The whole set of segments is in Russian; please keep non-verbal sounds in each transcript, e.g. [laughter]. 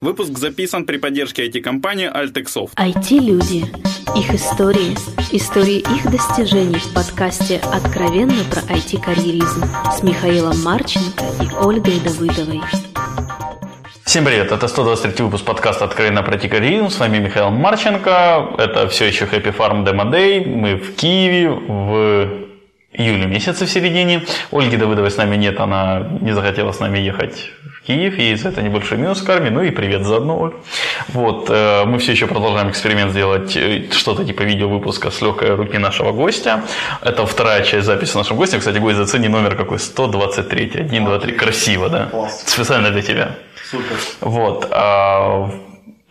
Выпуск записан при поддержке IT-компании Altexoft. IT-люди. Их истории. Истории их достижений в подкасте «Откровенно про IT-карьеризм» с Михаилом Марченко и Ольгой Давыдовой. Всем привет, это 123 выпуск подкаста «Откровенно про IT-карьеризм». С вами Михаил Марченко. Это все еще Happy Farm Demo Day. Мы в Киеве в июле месяце в середине. Ольги Давыдовой с нами нет, она не захотела с нами ехать Киев, и за это небольшой минус к армии, ну и привет заодно, Оль. Вот, э, мы все еще продолжаем эксперимент сделать э, что-то типа видеовыпуска с легкой руки нашего гостя. Это вторая часть записи нашего гостя. Кстати, гость зацени номер какой? 123. 1, 2, 3. Красиво, да? Класс. Специально для тебя. Супер. Вот. а,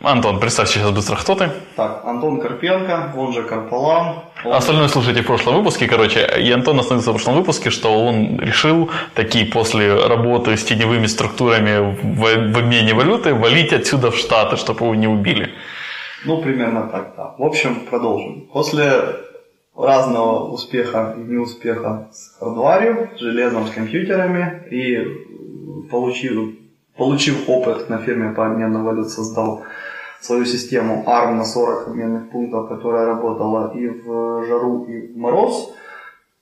Антон, представь сейчас быстро, кто ты. Так, Антон Карпенко, он же Карполан. Он- Остальное слушайте в прошлом выпуске, короче. И Антон остановился в прошлом выпуске, что он решил таки после работы с теневыми структурами в, в обмене валюты валить отсюда в Штаты, чтобы его не убили. Ну, примерно так, да. В общем, продолжим. После разного успеха и неуспеха с хардварью, с железом, с компьютерами и получив, получив опыт на фирме по обмену валют, создал свою систему ARM на 40 обменных пунктов, которая работала и в жару, и в мороз.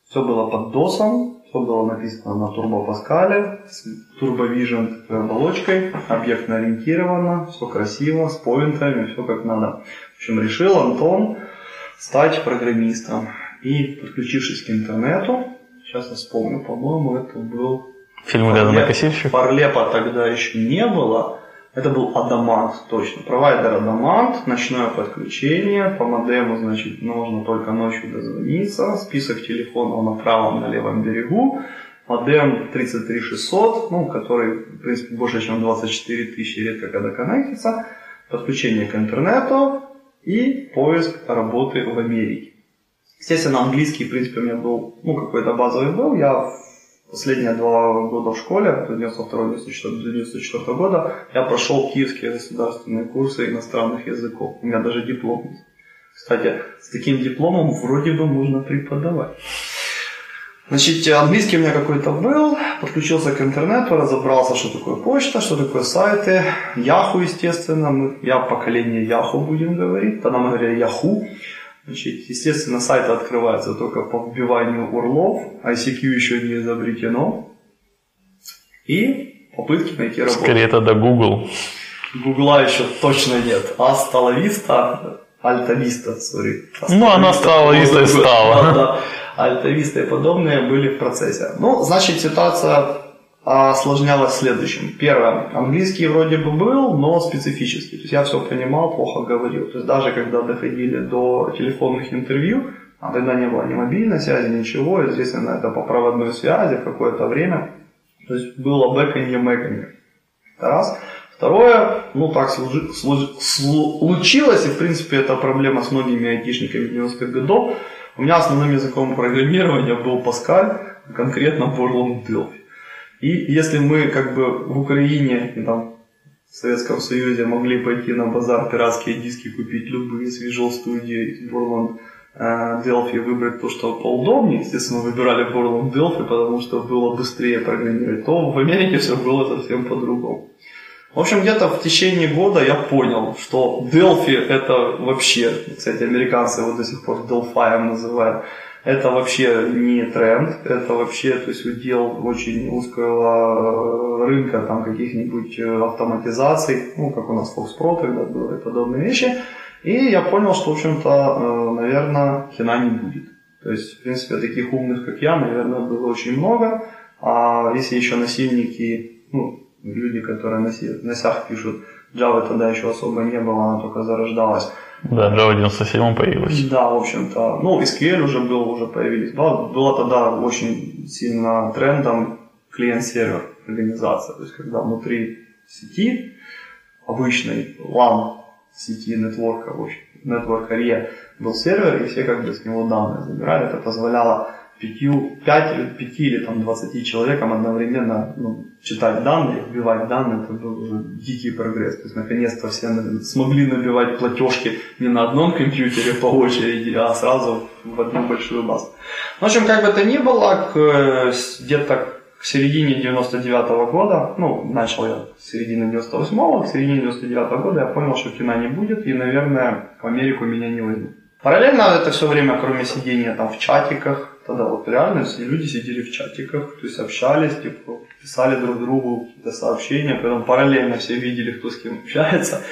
Все было под DOS, все было написано на Turbo Pascal, с Turbo Vision оболочкой, объектно ориентировано, все красиво, с поинтами, все как надо. В общем, решил Антон стать программистом. И подключившись к интернету, сейчас я вспомню, по-моему, это был Фильм «Рядом на косильщик». Фарлепа тогда еще не было. Это был Адамант, точно. Провайдер Адамант, ночное подключение. По модему, значит, нужно только ночью дозвониться. Список телефонов на правом, на левом берегу. Модем 33600, ну, который, в принципе, больше, чем 24 тысячи, редко когда коннектится. Подключение к интернету и поиск работы в Америке. Естественно, английский, в принципе, у меня был, ну, какой-то базовый был. Я последние два года в школе, 92-94 года, я прошел киевские государственные курсы иностранных языков. У меня даже диплом есть. Кстати, с таким дипломом вроде бы можно преподавать. Значит, английский у меня какой-то был, подключился к интернету, разобрался, что такое почта, что такое сайты, Яху, естественно, мы, я поколение Яху будем говорить, тогда мы говорили Яху, Значит, естественно, сайты открываются только по вбиванию урлов, ICQ еще не изобретено. И попытки найти работу. Скорее тогда Google. Гугла еще точно нет. Асталависта, Альтависта, сори. Ну, она стала, Виста и [laughs] стала. Да, и подобные были в процессе. Ну, значит, ситуация осложнялась следующим. Первое. Английский вроде бы был, но специфический. То есть я все понимал, плохо говорил. То есть даже когда доходили до телефонных интервью, а тогда не было ни мобильной связи, ничего, естественно, это по проводной связи какое-то время. То есть было бэканье, мэканье. Это раз. Второе, ну так случилось, и в принципе это проблема с многими айтишниками 90-х годов. У меня основным языком программирования был Паскаль, конкретно Borland Delphi. И если мы как бы в Украине там в Советском Союзе могли пойти на базар пиратские диски купить любые с Visual Studio, Borland э, Delphi, выбрать то, что поудобнее, естественно, выбирали Borland Delphi, потому что было быстрее программировать, то в Америке все было совсем по-другому. В общем, где-то в течение года я понял, что Delphi это вообще, кстати, американцы его до сих пор Delphi называют, это вообще не тренд, это вообще, то есть удел очень узкого рынка там каких-нибудь э, автоматизаций, ну, как у нас Pro тогда было и подобные вещи. И я понял, что, в общем-то, э, наверное, хина не будет. То есть, в принципе, таких умных, как я, наверное, было очень много. А если еще насильники, ну, люди, которые на сях пишут, Java тогда еще особо не было, она только зарождалась. Да, Java 97 появилась. Да, в общем-то. Ну, SQL уже был, уже появились. Была, была тогда очень сильно трендом клиент-сервер организация. То есть, когда внутри сети, обычной LAN сети нетворка, в общем, network area был сервер, и все как бы с него данные забирали. Это позволяло пятью, пять, пяти или там 20 человекам одновременно ну, читать данные, вбивать данные, это был уже дикий прогресс. То есть наконец-то все смогли набивать платежки не на одном компьютере по очереди, а сразу в одну большую базу. В общем, как бы то ни было, где-то к середине 99 -го года, ну, начал я с середины 98-го, к середине 99 -го года я понял, что кино не будет, и, наверное, в Америку меня не возьмут. Параллельно это все время, кроме сидения там в чатиках, тогда вот реально все люди сидели в чатиках, то есть общались, типа, писали друг другу какие-то сообщения, потом параллельно все видели, кто с кем общается.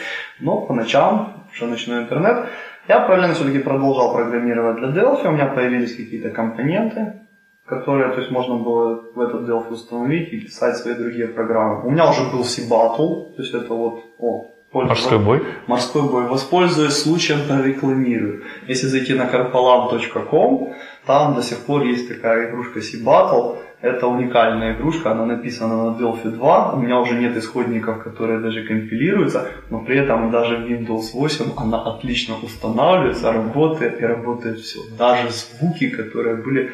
Но по ночам, что ночной интернет, я параллельно все-таки продолжал программировать для Delphi, у меня появились какие-то компоненты, которые, то есть можно было в этот Delphi установить и писать свои другие программы. У меня уже был C-Battle, то есть это вот, о, Морской бой? Морской бой. Воспользуясь случаем, прорекламирую. Если зайти на carpalam.com, там до сих пор есть такая игрушка C-Battle. Это уникальная игрушка, она написана на Delphi 2. У меня уже нет исходников, которые даже компилируются, но при этом даже в Windows 8 она отлично устанавливается, работает и работает все. Даже звуки, которые были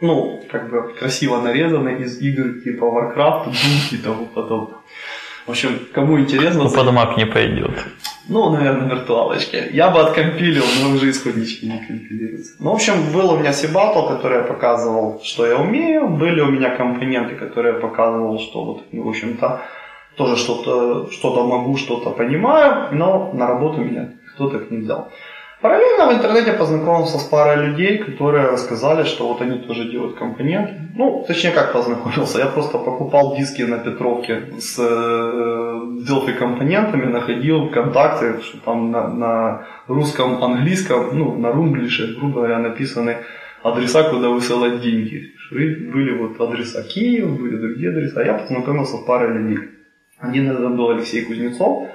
ну, как бы красиво нарезаны из игр типа Warcraft, Doom и тому подобное. В общем, кому интересно... Ну, под Mac не пойдет. Ну, наверное, виртуалочки. Я бы откомпилил, но уже исходнички не компилируются. Ну, в общем, был у меня Сибатл, который я показывал, что я умею. Были у меня компоненты, которые я показывал, что вот, в общем-то, тоже что-то что могу, что-то понимаю, но на работу меня кто так не взял. Параллельно в интернете познакомился с парой людей, которые рассказали, что вот они тоже делают компонент. Ну, точнее, как познакомился. Я просто покупал диски на Петровке с э, Delphi компонентами, находил контакты, что там на, на русском, английском, ну, на румглише, грубо говоря, написаны адреса, куда высылать деньги. Были вот адреса Киев, были другие адреса. Я познакомился с парой людей. Один из них был Алексей Кузнецов,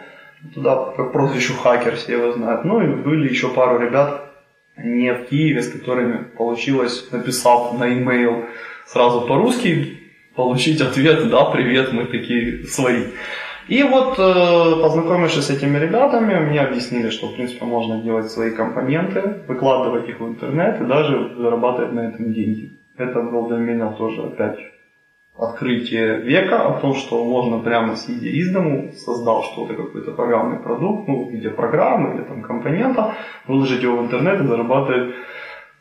туда по прозвищу хакер, все его знают. Ну и были еще пару ребят не в Киеве, с которыми получилось, написав на e-mail сразу по-русски, получить ответ, да, привет, мы такие свои. И вот, э, познакомившись с этими ребятами, мне объяснили, что, в принципе, можно делать свои компоненты, выкладывать их в интернет и даже зарабатывать на этом деньги. Это был для меня тоже опять открытие века о том, что можно прямо сидя из дому, создал что-то, какой-то программный продукт, ну, в виде программы или там компонента, выложить его в интернет и зарабатывать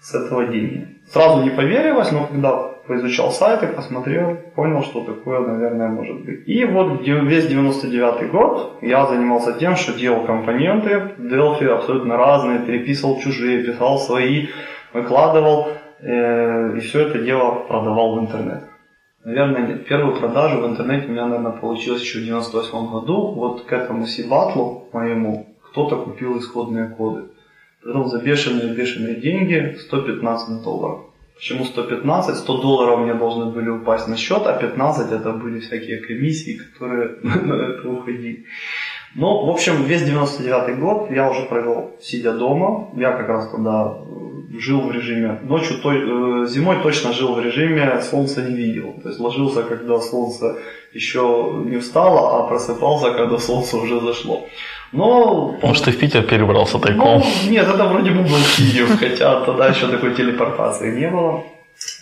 с этого деньги. Сразу не поверилось, но когда поизучал сайты, посмотрел, понял, что такое, наверное, может быть. И вот весь 99 год я занимался тем, что делал компоненты, Delphi абсолютно разные, переписывал чужие, писал свои, выкладывал, э, и все это дело продавал в интернет. Наверное, нет. Первую продажу в интернете у меня, наверное, получилось еще в 98 году. Вот к этому Сибатлу моему кто-то купил исходные коды. Потом за бешеные-бешеные деньги 115 долларов. Почему 115? 100 долларов мне должны были упасть на счет, а 15 это были всякие комиссии, которые [laughs] на это уходили. Ну, в общем, весь 99 год я уже провел сидя дома. Я как раз тогда жил в режиме, ночью, то, э, зимой точно жил в режиме солнца не видел. То есть ложился, когда солнце еще не встало, а просыпался, когда солнце уже зашло. Но... Может, ты в Питер перебрался тайком? Ну, нет, это вроде бы был Киев, хотя тогда еще такой телепортации не было.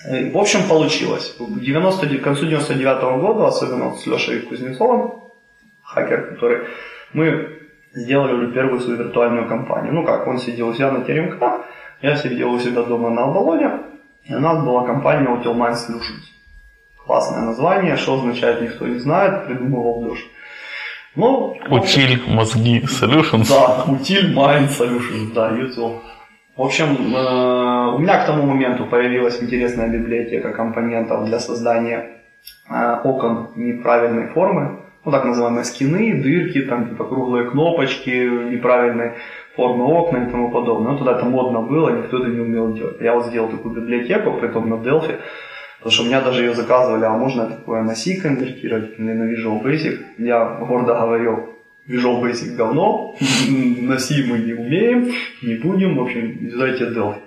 Э, в общем, получилось. К, 90, к концу 99 -го года, особенно с Лешей Кузнецовым, хакер, который мы сделали первую свою виртуальную компанию. Ну как, он сидел у себя на теремках, я сидел у себя дома на Авалоне, и у нас была компания Hotel Mind Solutions. Классное название, что означает никто не знает, придумывал Леша. Ну, утиль, мозги, solutions. Да, утиль, mind, solutions, да, util. В общем, э, у меня к тому моменту появилась интересная библиотека компонентов для создания э, окон неправильной формы ну, так называемые скины, дырки, там, типа, круглые кнопочки, неправильной формы окна и тому подобное. Ну, тогда это модно было, никто это не умел делать. Я вот сделал такую библиотеку, при том на Delphi, потому что у меня даже ее заказывали, а можно такое на C конвертировать или на Visual Basic. Я гордо говорил, Visual Basic говно, [laughs] на C мы не умеем, не будем, в общем, юзайте Delphi.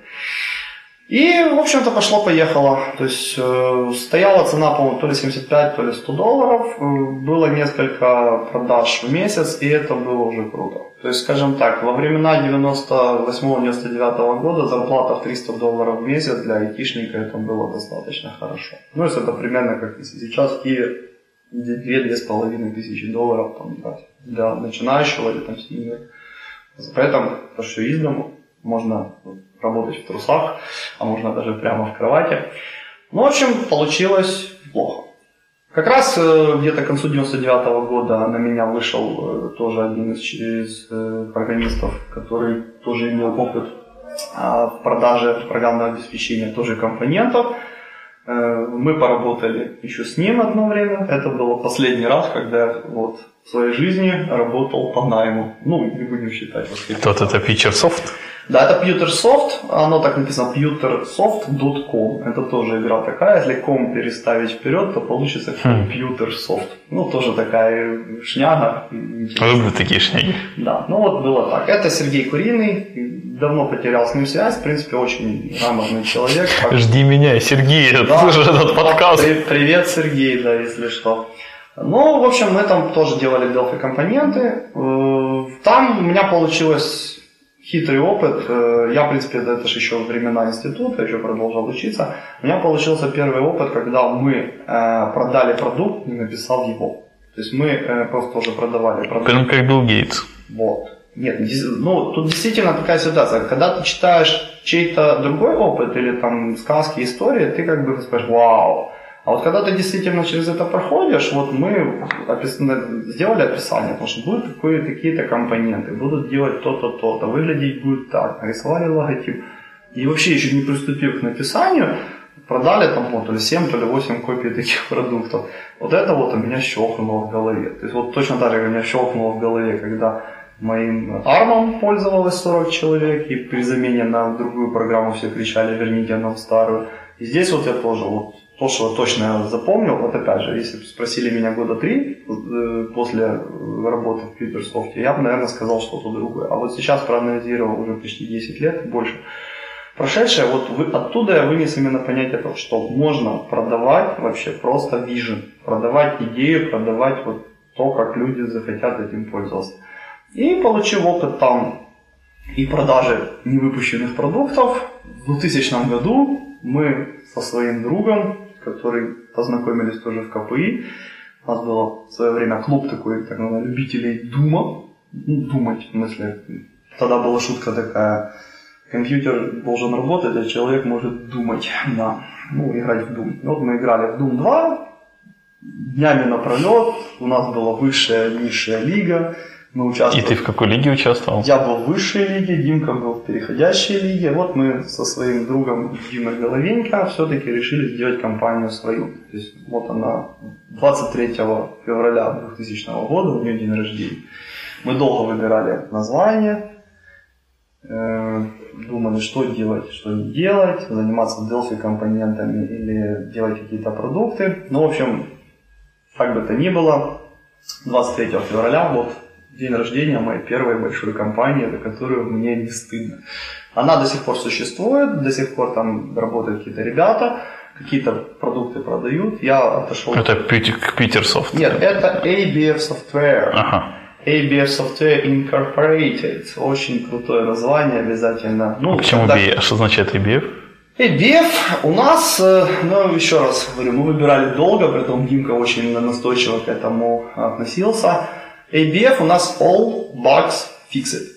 И, в общем-то, пошло-поехало. То есть э, стояла цена, по-моему, то ли 75, то ли 100 долларов. Э, было несколько продаж в месяц, и это было уже круто. То есть, скажем так, во времена 98-99 года зарплата в 300 долларов в месяц для айтишника это было достаточно хорошо. Ну, если это примерно как сейчас Киеве 2-2,5 тысячи долларов там, да, для начинающего или там синьора. Поэтому это все из дому можно работать в трусах, а можно даже прямо в кровати. Ну, в общем, получилось плохо. Как раз э, где-то к концу 99 года на меня вышел э, тоже один из, из э, программистов, который тоже имел опыт а, в продаже программного обеспечения тоже компонентов. Мы поработали еще с ним одно время. Это было последний раз, когда вот в своей жизни работал по найму. Ну, не будем считать. Вот, Тот это FeatureSoft. Да, это PewterSoft, оно так написано pewtersoft.com. Это тоже игра такая, если ком переставить вперед, то получится PewterSoft. Ну, тоже такая шняга. Люблю такие шняги. Да, ну вот было так. Это Сергей Куриный, давно потерял с ним связь, в принципе, очень грамотный человек. Жди меня, Сергей, Да. слушай этот подкаст. При- Привет, Сергей, да, если что. Ну, в общем, мы там тоже делали Delphi компоненты. Э, Там у меня получилось хитрый опыт. Э, Я, в принципе, это, же еще времена института, еще продолжал учиться. У меня получился первый опыт, когда мы э, продали продукт, не написав его. То есть мы э, просто тоже продавали продукт. Прям как Билл Гейтс. Вот. Нет, ну, тут действительно такая ситуация. Когда ты читаешь чей-то другой опыт или там сказки, истории, ты как бы скажешь, вау. А вот когда ты действительно через это проходишь, вот мы опис- сделали описание, потому что будут такие, такие-то компоненты, будут делать то-то, то-то, выглядеть будет так, нарисовали логотип. И вообще еще не приступив к написанию, продали там вот, то ли 7, то ли 8 копий таких [laughs] продуктов. Вот это вот у меня щелкнуло в голове. То есть вот точно так же, у меня щелкнуло в голове, когда моим армом пользовалось 40 человек, и при замене на другую программу все кричали, верните нам старую. И здесь вот я тоже, вот то, что точно запомнил, вот опять же, если бы спросили меня года три э, после э, работы в Petersoft, я бы, наверное, сказал что-то другое. А вот сейчас проанализировал уже почти 10 лет, больше, прошедшее, вот вы, оттуда я вынес именно понятие того, что можно продавать вообще просто vision, продавать идею, продавать вот то, как люди захотят этим пользоваться. И получив опыт там и продажи невыпущенных продуктов, в 2000 году мы со своим другом, который познакомились тоже в КПИ, у нас было в свое время клуб такой, так называемый, любителей дума, ну, думать, в смысле, тогда была шутка такая, компьютер должен работать, а человек может думать, да, ну, играть в Doom. Вот мы играли в Doom 2, днями напролет, у нас была высшая, низшая лига, мы И участвовали... ты в какой лиге участвовал? Я был в высшей лиге, Димка был в переходящей лиге. Вот мы со своим другом Димой Головенько все-таки решили сделать компанию свою. То есть вот она 23 февраля 2000 года, у нее день рождения. Мы долго выбирали название, э, думали, что делать, что не делать, заниматься Delphi компонентами или делать какие-то продукты. Ну, в общем, как бы то ни было, 23 февраля, вот день рождения моей первой большой компании, за которую мне не стыдно. Она до сих пор существует, до сих пор там работают какие-то ребята, какие-то продукты продают. Я отошел... Это Пьюти- Питерсофт. Нет, это ABF Software. Ага. ABF Software Incorporated. Очень крутое название обязательно. Ну, Почему когда- BF? Что значит IBF? ABF у нас, э, ну еще раз говорю, мы выбирали долго, притом Димка очень настойчиво к этому относился. ABF у нас All Bugs Fixed.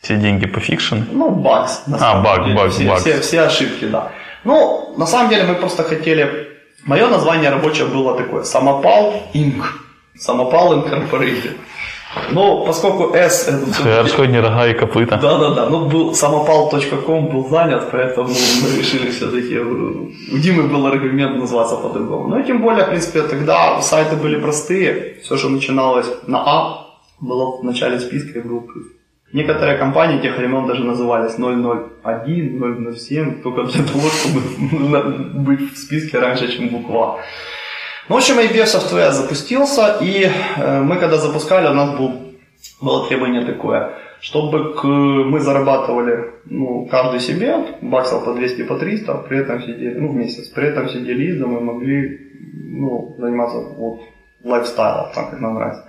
Все деньги пофикшены? Ну, bugs. А, баг, баг, все, bugs. Все, все ошибки, да. Ну, на самом деле мы просто хотели... Мое название рабочее было такое. Самопал Inc. Самопал Incorporated. Ну, поскольку S это Расходни рога и копыта. да, да, да. Ну, был самопал.ком был занят, поэтому мы решили все-таки. У Димы был аргумент называться по-другому. Ну и тем более, в принципе, тогда сайты были простые. Все, что начиналось на А, было в начале списка и был плюс. Некоторые компании тех времен даже назывались 001, 007, только для того, чтобы [laughs] быть в списке раньше, чем буква А. Ну, в общем, IBF Software запустился, и э, мы когда запускали, у нас был, было требование такое, чтобы мы зарабатывали ну, каждый себе баксов по 200, по 300, при этом сидели, ну, в месяц, при этом сидели и могли ну, заниматься вот, лайфстайлом, так как нам нравится.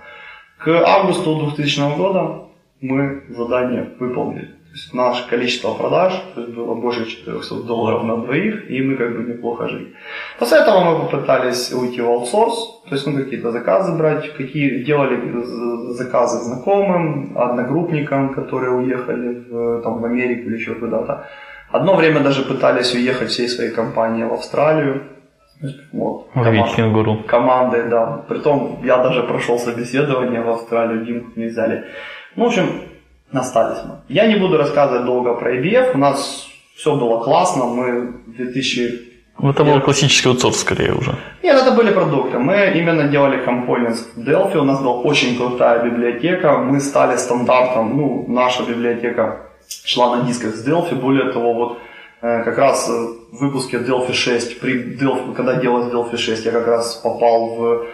К августу 2000 года мы задание выполнили. Наше количество продаж было больше 400 долларов на двоих, и мы как бы неплохо жили. После этого мы попытались уйти в аутсорс, то есть ну, какие-то заказы брать, какие делали заказы знакомым, одногруппникам, которые уехали в, там, в Америку или еще куда-то. Одно время даже пытались уехать всей своей компанией в Австралию, Вот, кенгуру. командой, да. Притом я даже прошел собеседование в Австралию, Димку не взяли. Ну, в общем, остались мы. Я не буду рассказывать долго про IBF, у нас все было классно, мы в 2000... Ну, Это был классический аутсорс скорее уже. Нет, это были продукты. Мы именно делали компонент в Delphi, у нас была очень крутая библиотека, мы стали стандартом, ну, наша библиотека шла на дисках с Delphi, более того, вот э, как раз э, в выпуске Delphi 6, при Delphi, когда делалось Delphi 6, я как раз попал в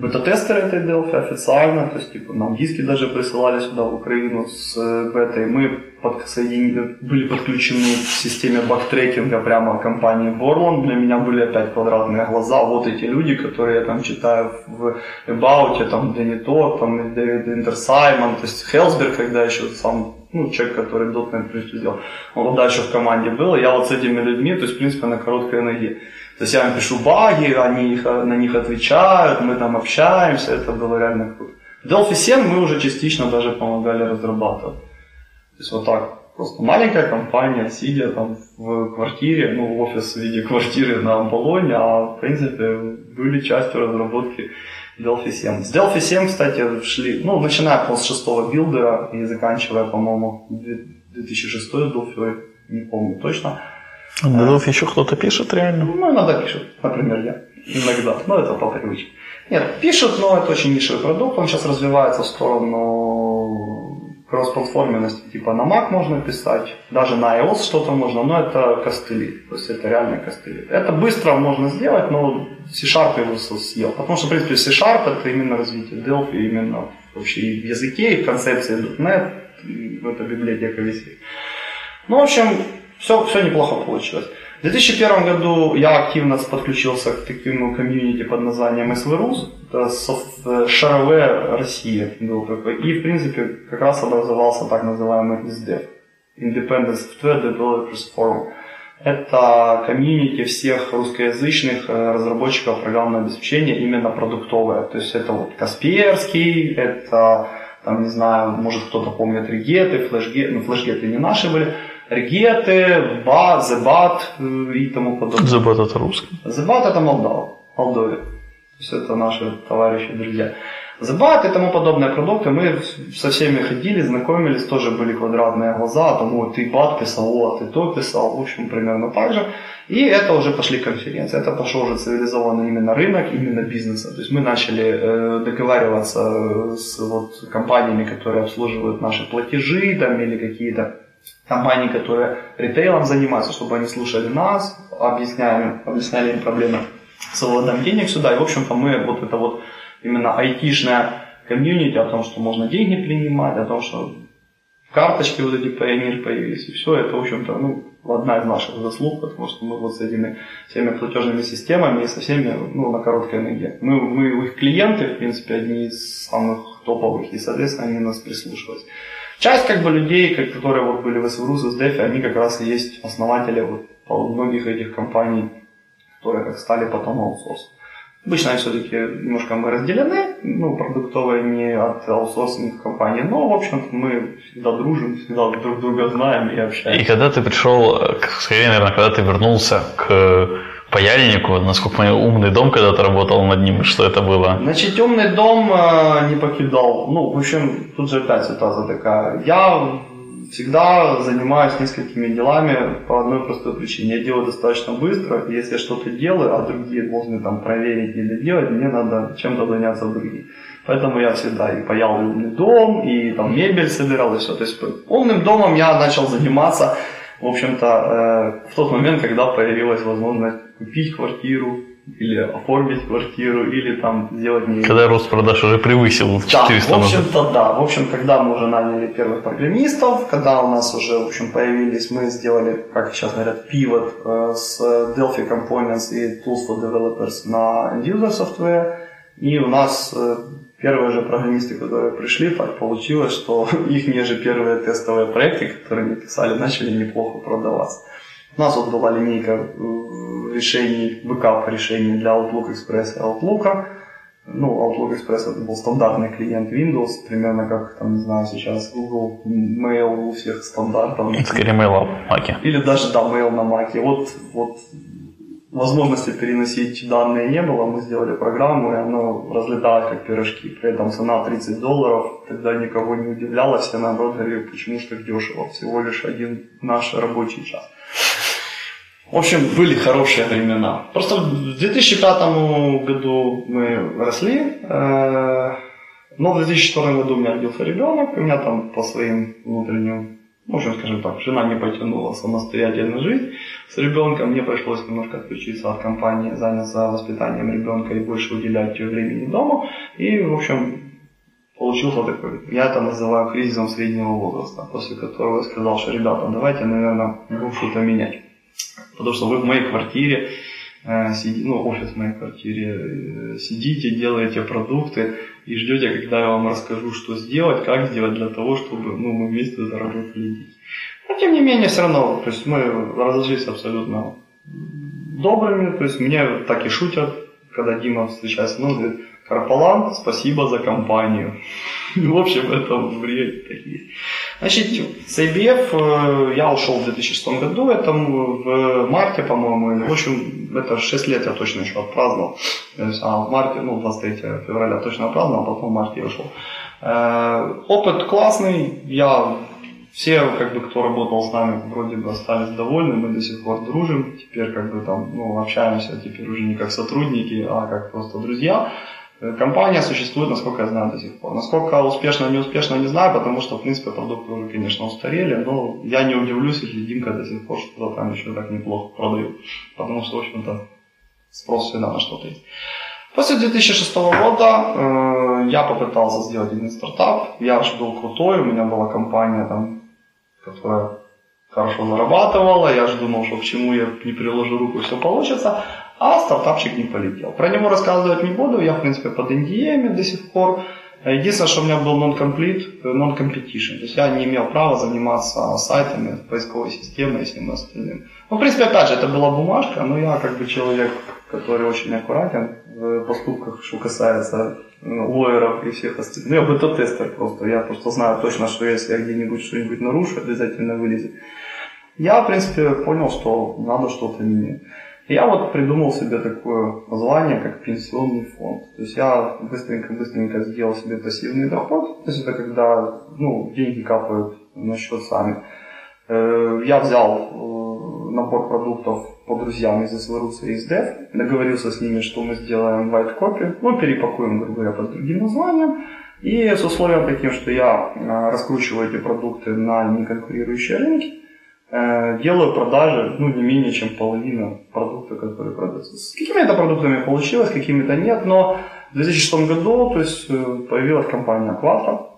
бета-тестеры этой Delphi официально, то есть типа, нам диски даже присылали сюда в Украину с э, бетой, мы подсоединены, были подключены к системе бактрекинга прямо компании Borland, для меня были опять квадратные глаза, вот эти люди, которые я там читаю в About, там Денитор, там Дэвид Интерсаймон, то есть Хелсберг, когда еще сам ну, человек, который .NET сделал, он еще в команде был, я вот с этими людьми, то есть, в принципе, на короткой ноге. То есть я им пишу баги, они их, на них отвечают, мы там общаемся, это было реально круто. Delphi 7 мы уже частично даже помогали разрабатывать. То есть вот так, просто маленькая компания, сидя там в квартире, ну, офис в виде квартиры на Амбалоне, а в принципе были частью разработки Delphi 7. С Delphi 7, кстати, шли, ну, начиная с шестого билдера и заканчивая, по-моему, 2006 Delphi, не помню точно. А Delphi еще кто-то пишет реально? Ну, иногда пишут, например, я. Иногда. Но это по привычке. Нет, пишут, но это очень нишевый продукт. Он сейчас развивается в сторону кроссплатформенности. Типа на Mac можно писать, даже на iOS что-то можно, но это костыли. То есть это реально костыли. Это быстро можно сделать, но C-Sharp его съел. Потому что, в принципе, C-Sharp это именно развитие Delphi, именно вообще и в языке, и в концепции .NET, эта библиотека висит. Ну, в общем, все, все неплохо получилось. В 2001 году я активно подключился к такому комьюнити под названием SVRUS, это софт- Шарове Россия был такой. И, в принципе, как раз образовался так называемый SDEV, Independent Software Developers Forum. Это комьюнити всех русскоязычных э, разработчиков программного обеспечения, именно продуктовое. То есть это вот Касперский, это, там, не знаю, может кто-то помнит Регеты, флешгеты, ну флешгеты не наши были, Регеты, БАТ, Зебат и тому подобное. Забот это русский. Зебат это Молдова, Молдове. То есть это наши товарищи, друзья. Зебат и тому подобные продукты. Мы со всеми ходили, знакомились, тоже были квадратные глаза, там, ой, ты бат писал, о, ты то писал, в общем, примерно так же. И это уже пошли конференции, это пошел уже цивилизованный именно рынок, именно бизнеса. То есть мы начали э, договариваться с вот, компаниями, которые обслуживают наши платежи там, или какие-то компании, которые ритейлом занимаются, чтобы они слушали нас, объясняли, объясняли им проблемы с выводом денег сюда. И, в общем-то, мы вот это вот именно айтишное комьюнити о том, что можно деньги принимать, о том, что карточки вот эти Pioneer появились, и все это, в общем-то, ну, одна из наших заслуг, потому что мы вот с этими всеми платежными системами и со всеми, ну, на короткой ноге. Мы, мы их клиенты, в принципе, одни из самых топовых, и, соответственно, они нас прислушивались. Часть, как бы, людей, которые вот были в СВРУ, с DeFi, они как раз и есть основатели вот многих этих компаний, которые как стали потом аутсорс. Обычно все-таки немножко мы разделены, ну, продуктовые не от аутсорсинг компаний, но, в общем-то, мы всегда дружим, всегда друг друга знаем и И общаемся. когда ты пришел, скорее, наверное, когда ты вернулся к паяльнику, насколько я умный дом, когда ты работал над ним, что это было? Значит, темный дом э, не покидал. Ну, в общем, тут же опять ситуация такая. Я всегда занимаюсь несколькими делами по одной простой причине. Я делаю достаточно быстро, и если я что-то делаю, а другие должны там проверить или делать, мне надо чем-то заняться другим. Поэтому я всегда и паял умный дом, и там мебель собирал, и все. То есть умным домом я начал заниматься, в общем-то, э, в тот момент, когда появилась возможность купить квартиру, или оформить квартиру, или там сделать не... Когда рост продаж уже превысил Да, 400 в на общем-то, да. В общем, когда мы уже наняли первых программистов, когда у нас уже, в общем, появились, мы сделали, как сейчас говорят, pivot э, с Delphi Components и Tools for Developers на End-User Software, и у нас э, первые же программисты, которые пришли, так получилось, что [laughs] их же первые тестовые проекты, которые они писали, начали неплохо продаваться. У нас вот была линейка э, решений, backup решений для Outlook Express и Outlook. Ну, Outlook Express это был стандартный клиент Windows, примерно как, там, не знаю, сейчас Google Mail у всех стандартов. Скорее, mail в маке. Или даже, да, Mail на Mac. Вот, вот возможности переносить данные не было, мы сделали программу, и оно разлеталось как пирожки. При этом цена 30 долларов, тогда никого не удивляло, все наоборот говорили, почему же так дешево, всего лишь один наш рабочий час. В общем, были хорошие времена. Просто в 2005 году мы росли, э, но в 2004 году у меня родился ребенок, у меня там по своим внутренним в общем, скажем так, жена не потянула самостоятельно жить с ребенком, мне пришлось немножко отключиться от компании, заняться воспитанием ребенка и больше уделять времени дома. И, в общем, получился такой, я это называю кризисом среднего возраста, после которого я сказал, что, ребята, давайте, наверное, будем что-то менять. Потому что вы в моей квартире, э, сиди, ну, офис в моей квартире, э, сидите, делаете продукты, и ждете, когда я вам расскажу, что сделать, как сделать для того, чтобы ну, мы вместе заработали деньги. Но тем не менее, все равно, то есть мы разошлись абсолютно добрыми, то есть мне так и шутят, когда Дима встречается, ну, говорит, Карпалан, спасибо за компанию. [laughs] В общем, это в реале такие. Значит, с IBF э, я ушел в 2006 году, это в марте, по-моему, в общем, это 6 лет я точно еще отпраздновал. А в марте, ну, 23 февраля точно отпраздновал, а потом в марте я ушел. Э, опыт классный, я все, как бы, кто работал с нами, вроде бы остались довольны, мы до сих пор дружим, теперь, как бы, там, ну, общаемся теперь уже не как сотрудники, а как просто друзья. Компания существует, насколько я знаю, до сих пор. Насколько успешно, не успешно, не знаю, потому что, в принципе, продукты уже, конечно, устарели, но я не удивлюсь, если Димка до сих пор что-то там еще так неплохо продает. Потому что, в общем-то, спрос всегда на что-то есть. После 2006 года э, я попытался сделать один стартап. Я же был крутой, у меня была компания, там, которая хорошо зарабатывала. Я же думал, что к чему я не приложу руку, все получится а стартапчик не полетел. Про него рассказывать не буду, я, в принципе, под NDA до сих пор. Единственное, что у меня был non-complete, non-competition, то есть я не имел права заниматься сайтами, поисковой системой и всем остальным. Ну, в принципе, опять же, это была бумажка, но я как бы человек, который очень аккуратен в поступках, что касается ну, лоеров и всех остальных. Ну, я бета-тестер просто, я просто знаю точно, что если я где-нибудь что-нибудь нарушу, обязательно вылезет. Я, в принципе, понял, что надо что-то менять. Я вот придумал себе такое название, как пенсионный фонд. То есть я быстренько-быстренько сделал себе пассивный доход. То есть это когда ну, деньги капают на счет сами. Э, я взял э, набор продуктов по друзьям из СВРУСа и из ДЭФ, договорился с ними, что мы сделаем white copy, ну, перепакуем, грубо говоря, под другим названием, и с условием таким, что я э, раскручиваю эти продукты на неконкурирующие рынки, делаю продажи, ну, не менее чем половина продукта, которые продаются. С какими-то продуктами получилось, какими-то нет, но в 2006 году то есть, э, появилась компания Quattro,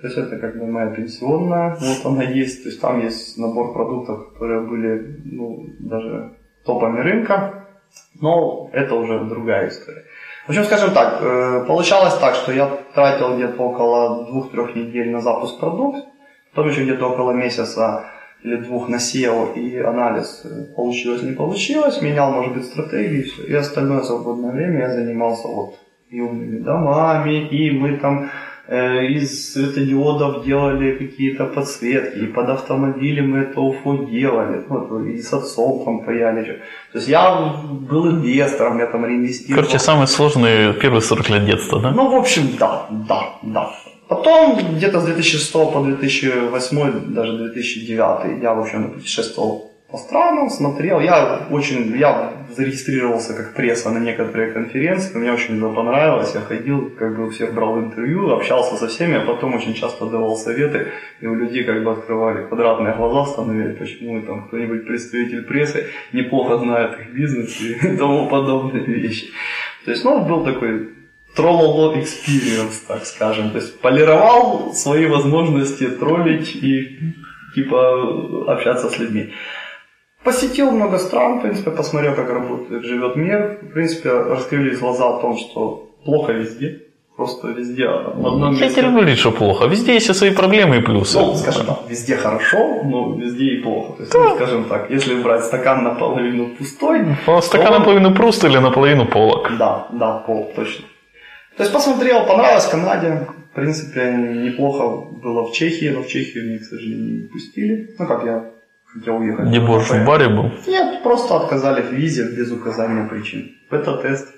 то есть это как бы моя пенсионная, вот она есть, то есть там есть набор продуктов, которые были ну, даже топами рынка, но это уже другая история. В общем, скажем так, э, получалось так, что я тратил где-то около двух-трех недель на запуск продукта, потом еще где-то около месяца или двух на SEO и анализ получилось, не получилось, менял, может быть, стратегию, все. И остальное свободное время я занимался вот и умными домами, и мы там э, из светодиодов делали какие-то подсветки, и под автомобили мы это УФО делали, вот, и с отцом там паяли. То есть я был инвестором, я там реинвестировал. Короче, самые сложные первые 40 лет детства, да? Ну, в общем, да, да, да. Потом где-то с 2006 по 2008, даже 2009 я, в общем, путешествовал по странам, смотрел. Я очень, я зарегистрировался как пресса на некоторые конференции, мне очень это понравилось, я ходил, как бы у всех брал интервью, общался со всеми, а потом очень часто давал советы, и у людей как бы открывали квадратные глаза, становились, почему там кто-нибудь представитель прессы неплохо знает их бизнес и [laughs] тому подобные вещи. То есть, ну, был такой троллоло experience, так скажем. То есть полировал свои возможности троллить и типа общаться с людьми. Посетил много стран, в принципе, посмотрел, как работает, живет мир. В принципе, раскрылись глаза о том, что плохо везде. Просто везде в одном месте. Я не говорить, что плохо. Везде есть свои проблемы и плюсы. Ну, скажем так, везде хорошо, но везде и плохо. То есть, да. ну, скажем так, если брать стакан наполовину пустой... Стакан то... наполовину пруст или наполовину полок. Да, да, пол, точно. То есть посмотрел, понравилось Канаде. В принципе, неплохо было в Чехии, но в Чехию меня, к сожалению, не пустили. Ну, как я хотел уехать. Не Бош в баре был? Нет, просто отказали в визе без указания причин. Бета-тест.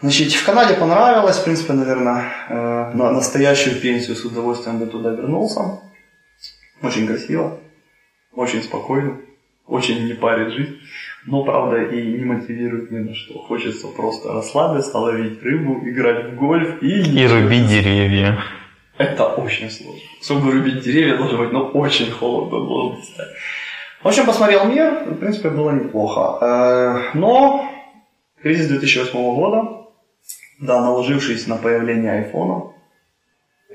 Значит, в Канаде понравилось, в принципе, наверное, э, на настоящую пенсию с удовольствием бы туда вернулся. Очень красиво, очень спокойно, очень не парит жизнь. Но, правда, и не мотивирует ни на что. Хочется просто расслабиться, ловить рыбу, играть в гольф и... И рубить деревья. Это очень сложно. Чтобы рубить деревья должно быть, но очень холодно должно стать. В общем, посмотрел мир, в принципе, было неплохо. Э, но кризис 2008 года, да, наложившись на появление айфона,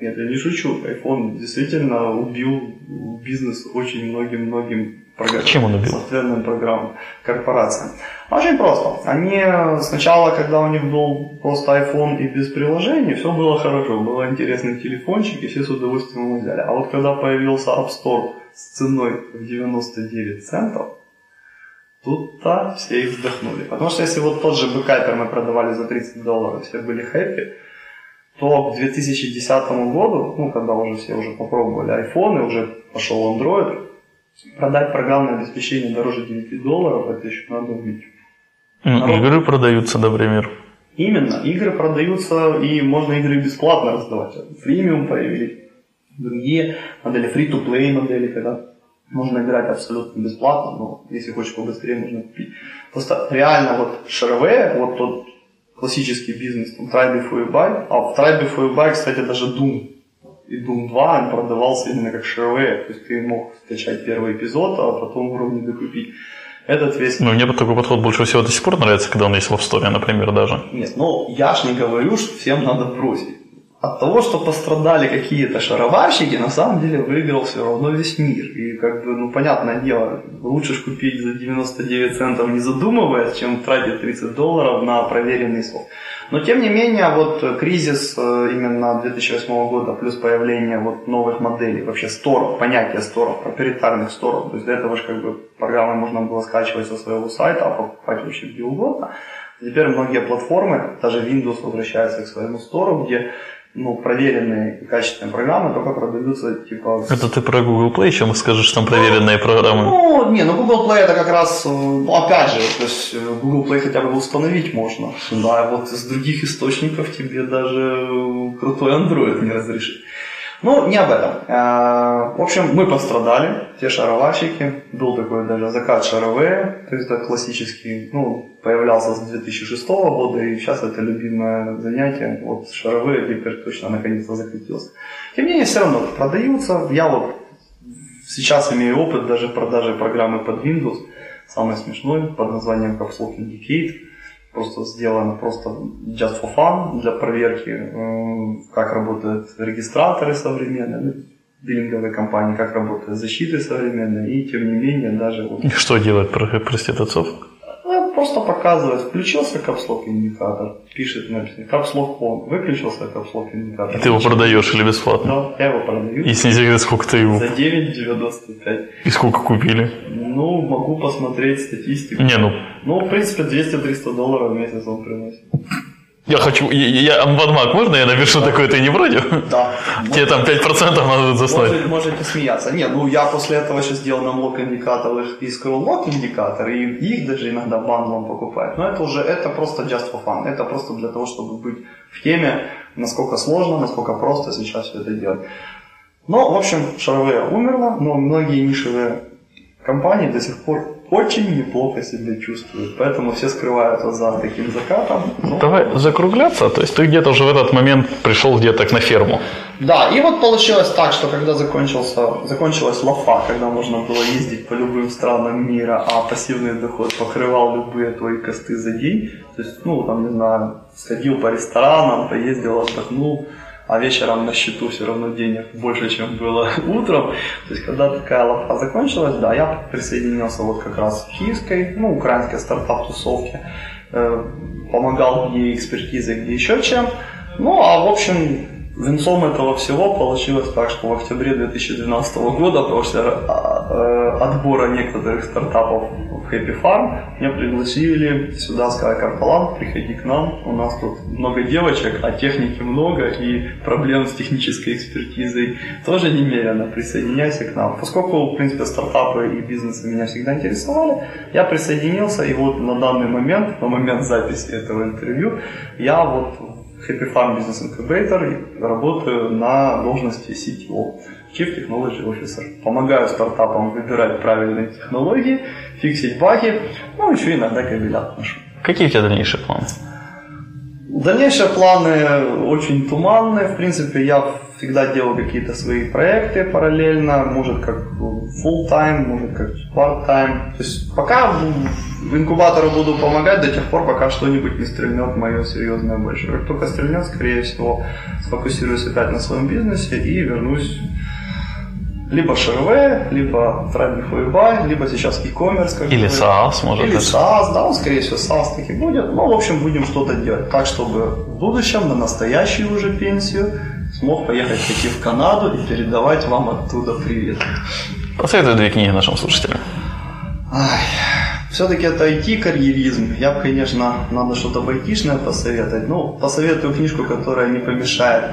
нет, я не шучу, iPhone действительно убил бизнес очень многим-многим программ, Чем он убил? софтверным программам, корпорациям. Очень просто. Они сначала, когда у них был просто iPhone и без приложений, все было хорошо, был интересный телефончик, и все с удовольствием его взяли. А вот когда появился App Store с ценой в 99 центов, тут-то все и вздохнули. Потому что если вот тот же бэкапер мы продавали за 30 долларов, все были хэппи, то к 2010 году, ну, когда уже все уже попробовали iPhone, и уже пошел Android, продать программное обеспечение дороже 9 долларов, это еще надо увидеть. Ну, игры продаются, например. Именно, игры продаются, и можно игры бесплатно раздавать. Фримиум появились, другие модели, free-to-play модели, когда можно играть абсолютно бесплатно, но если хочешь побыстрее, можно купить. Просто реально вот шаровые, вот тот классический бизнес, там, try before you buy, а в try before you buy, кстати, даже Doom и Doom 2 он продавался именно как шаровые, то есть ты мог скачать первый эпизод, а потом уровни докупить. Этот весь... Ну, мне такой подход больше всего до сих пор нравится, когда он есть в App Store, например, даже. Нет, ну, я ж не говорю, что всем надо бросить. От того, что пострадали какие-то шароварщики, на самом деле выиграл все равно весь мир. И как бы, ну, понятное дело, лучше ж купить за 99 центов не задумываясь, чем тратить 30 долларов на проверенный софт. Но тем не менее, вот кризис э, именно 2008 года, плюс появление вот новых моделей, вообще сторов, понятие сторов, проприетарных сторов, то есть до этого же как бы программы можно было скачивать со своего сайта, а покупать вообще где угодно. Теперь многие платформы, даже Windows возвращается к своему стору, где ну, проверенные и качественные программы только продаются, типа... Это ты про Google Play чем скажешь, там проверенные программы? Ну, не, ну Google Play это как раз, ну, опять же, то есть э, Google Play хотя бы установить можно. Да, вот из других источников тебе даже крутой Android не разрешит. Ну, не об этом. Э, в общем, мы пострадали, те шароварщики. Был такой даже закат шаровые, то есть это классический, ну, появлялся с 2006 года, и сейчас это любимое занятие. Вот шаровые теперь точно наконец-то закрутился. Тем не менее, все равно продаются. Я вот сейчас имею опыт даже продажи программы под Windows, самый смешной, под названием Caps Lock Indicate просто сделано просто just for fun, для проверки, как работают регистраторы современные, ну, биллинговые компании, как работают защиты современные, и тем не менее даже... Вот... Что делает, прости, отцов? Просто показывает, включился капслок индикатор, пишет написано, капслок он, выключился капслок индикатор. И ты его продаешь или бесплатно? Да, я его продаю. Если не секрет, сколько ты его? За 9,95. И сколько купили? Ну, могу посмотреть статистику. Не, ну... Ну, в принципе, 200-300 долларов в месяц он приносит. Я хочу, я, я Амбанмак, можно я напишу да. такое, ты не против? Да. Тебе там 5% надо заснуть. Можете, можете смеяться. Нет, ну я после этого сейчас делал Num Lock-индикатор и Scroll Lock-индикатор, и их даже иногда бандлом покупают. Но это уже, это просто just for fun. Это просто для того, чтобы быть в теме, насколько сложно, насколько просто сейчас все это делать. Но, в общем, shareware умерла, но многие нишевые компании до сих пор очень неплохо себя чувствуют. Поэтому все скрываются за таким закатом. Ну, Давай закругляться. То есть ты где-то уже в этот момент пришел где-то на ферму. Да, и вот получилось так, что когда закончился, закончилась лафа, когда можно было ездить по любым странам мира, а пассивный доход покрывал любые твои косты за день, то есть, ну, там, не знаю, сходил по ресторанам, поездил, отдохнул, а вечером на счету все равно денег больше, чем было [laughs] утром. То есть, когда такая лапа закончилась, да, я присоединился вот как раз к киевской, ну, украинской стартап-тусовке, э, помогал где экспертизой, где еще чем. Ну, а в общем, Венцом этого всего получилось так, что в октябре 2012 года после э, отбора некоторых стартапов в Happy Farm меня пригласили сюда, сказали, Карпалан, приходи к нам, у нас тут много девочек, а техники много и проблем с технической экспертизой тоже немерено, присоединяйся к нам. Поскольку, в принципе, стартапы и бизнесы меня всегда интересовали, я присоединился, и вот на данный момент, на момент записи этого интервью, я вот Happy Farm Business Incubator работаю на должности CTO, Chief Technology Officer. Помогаю стартапам выбирать правильные технологии, фиксить баги, ну еще иногда кабеля отношу. Какие у тебя дальнейшие планы? Дальнейшие планы очень туманные. В принципе, я всегда делал какие-то свои проекты параллельно, может как full time, может как part time. То есть пока инкубатору буду помогать до тех пор, пока что-нибудь не стрельнет мое серьезное больше. Как только стрельнет, скорее всего, сфокусируюсь опять на своем бизнесе и вернусь либо ШРВ, либо before buy, либо сейчас e-commerce. Или SaaS, может Или SaaS, да, он, скорее всего, SaaS таки будет. Ну, в общем, будем что-то делать так, чтобы в будущем, на настоящую уже пенсию, смог поехать таки в Канаду и передавать вам оттуда привет. Посоветуй две книги нашим слушателям. Ай, все-таки это IT-карьеризм. Я бы, конечно, надо что-то айтишное посоветовать. Ну, посоветую книжку, которая не помешает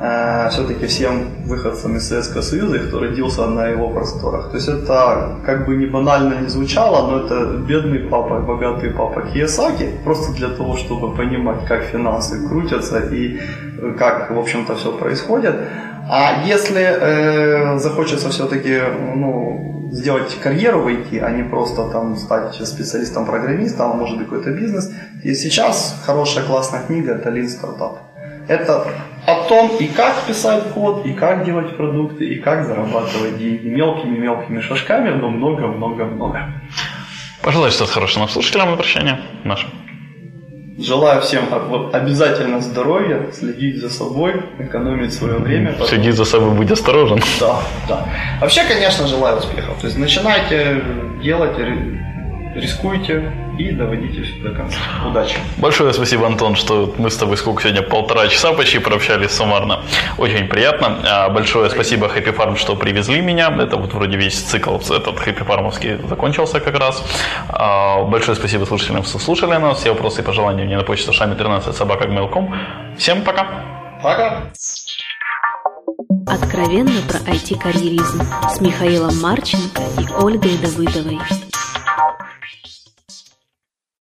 э, все-таки всем выходцам из Советского Союза, кто родился на его просторах. То есть это как бы не банально не звучало, но это бедный папа, богатый папа Киясаки, просто для того, чтобы понимать, как финансы крутятся и как, в общем-то, все происходит. А если э, захочется все-таки ну, сделать карьеру в IT, а не просто там стать специалистом-программистом, а может быть какой-то бизнес, и сейчас хорошая классная книга это Lean Startup. Это о том, и как писать код, и как делать продукты, и как зарабатывать деньги мелкими-мелкими шажками, но много-много-много. Пожелай что-то хорошее слушателям на прощание нашим. Желаю всем обязательно здоровья, следить за собой, экономить свое время. Следить за собой, будь осторожен. Да, да. Вообще, конечно, желаю успехов. То есть начинайте делать, рискуйте, и доводите все до конца. Удачи. Большое спасибо, Антон, что мы с тобой сколько сегодня, полтора часа почти прообщались суммарно. Очень приятно. А, большое спасибо Happy Farm, что привезли меня. Это вот вроде весь цикл этот Happy Farmовский закончился как раз. А, большое спасибо слушателям, что слушали нас. Все вопросы и пожелания мне на почту шами 13 собака Всем пока. Пока. Откровенно про IT-карьеризм с Михаилом Марченко и Ольгой Давыдовой.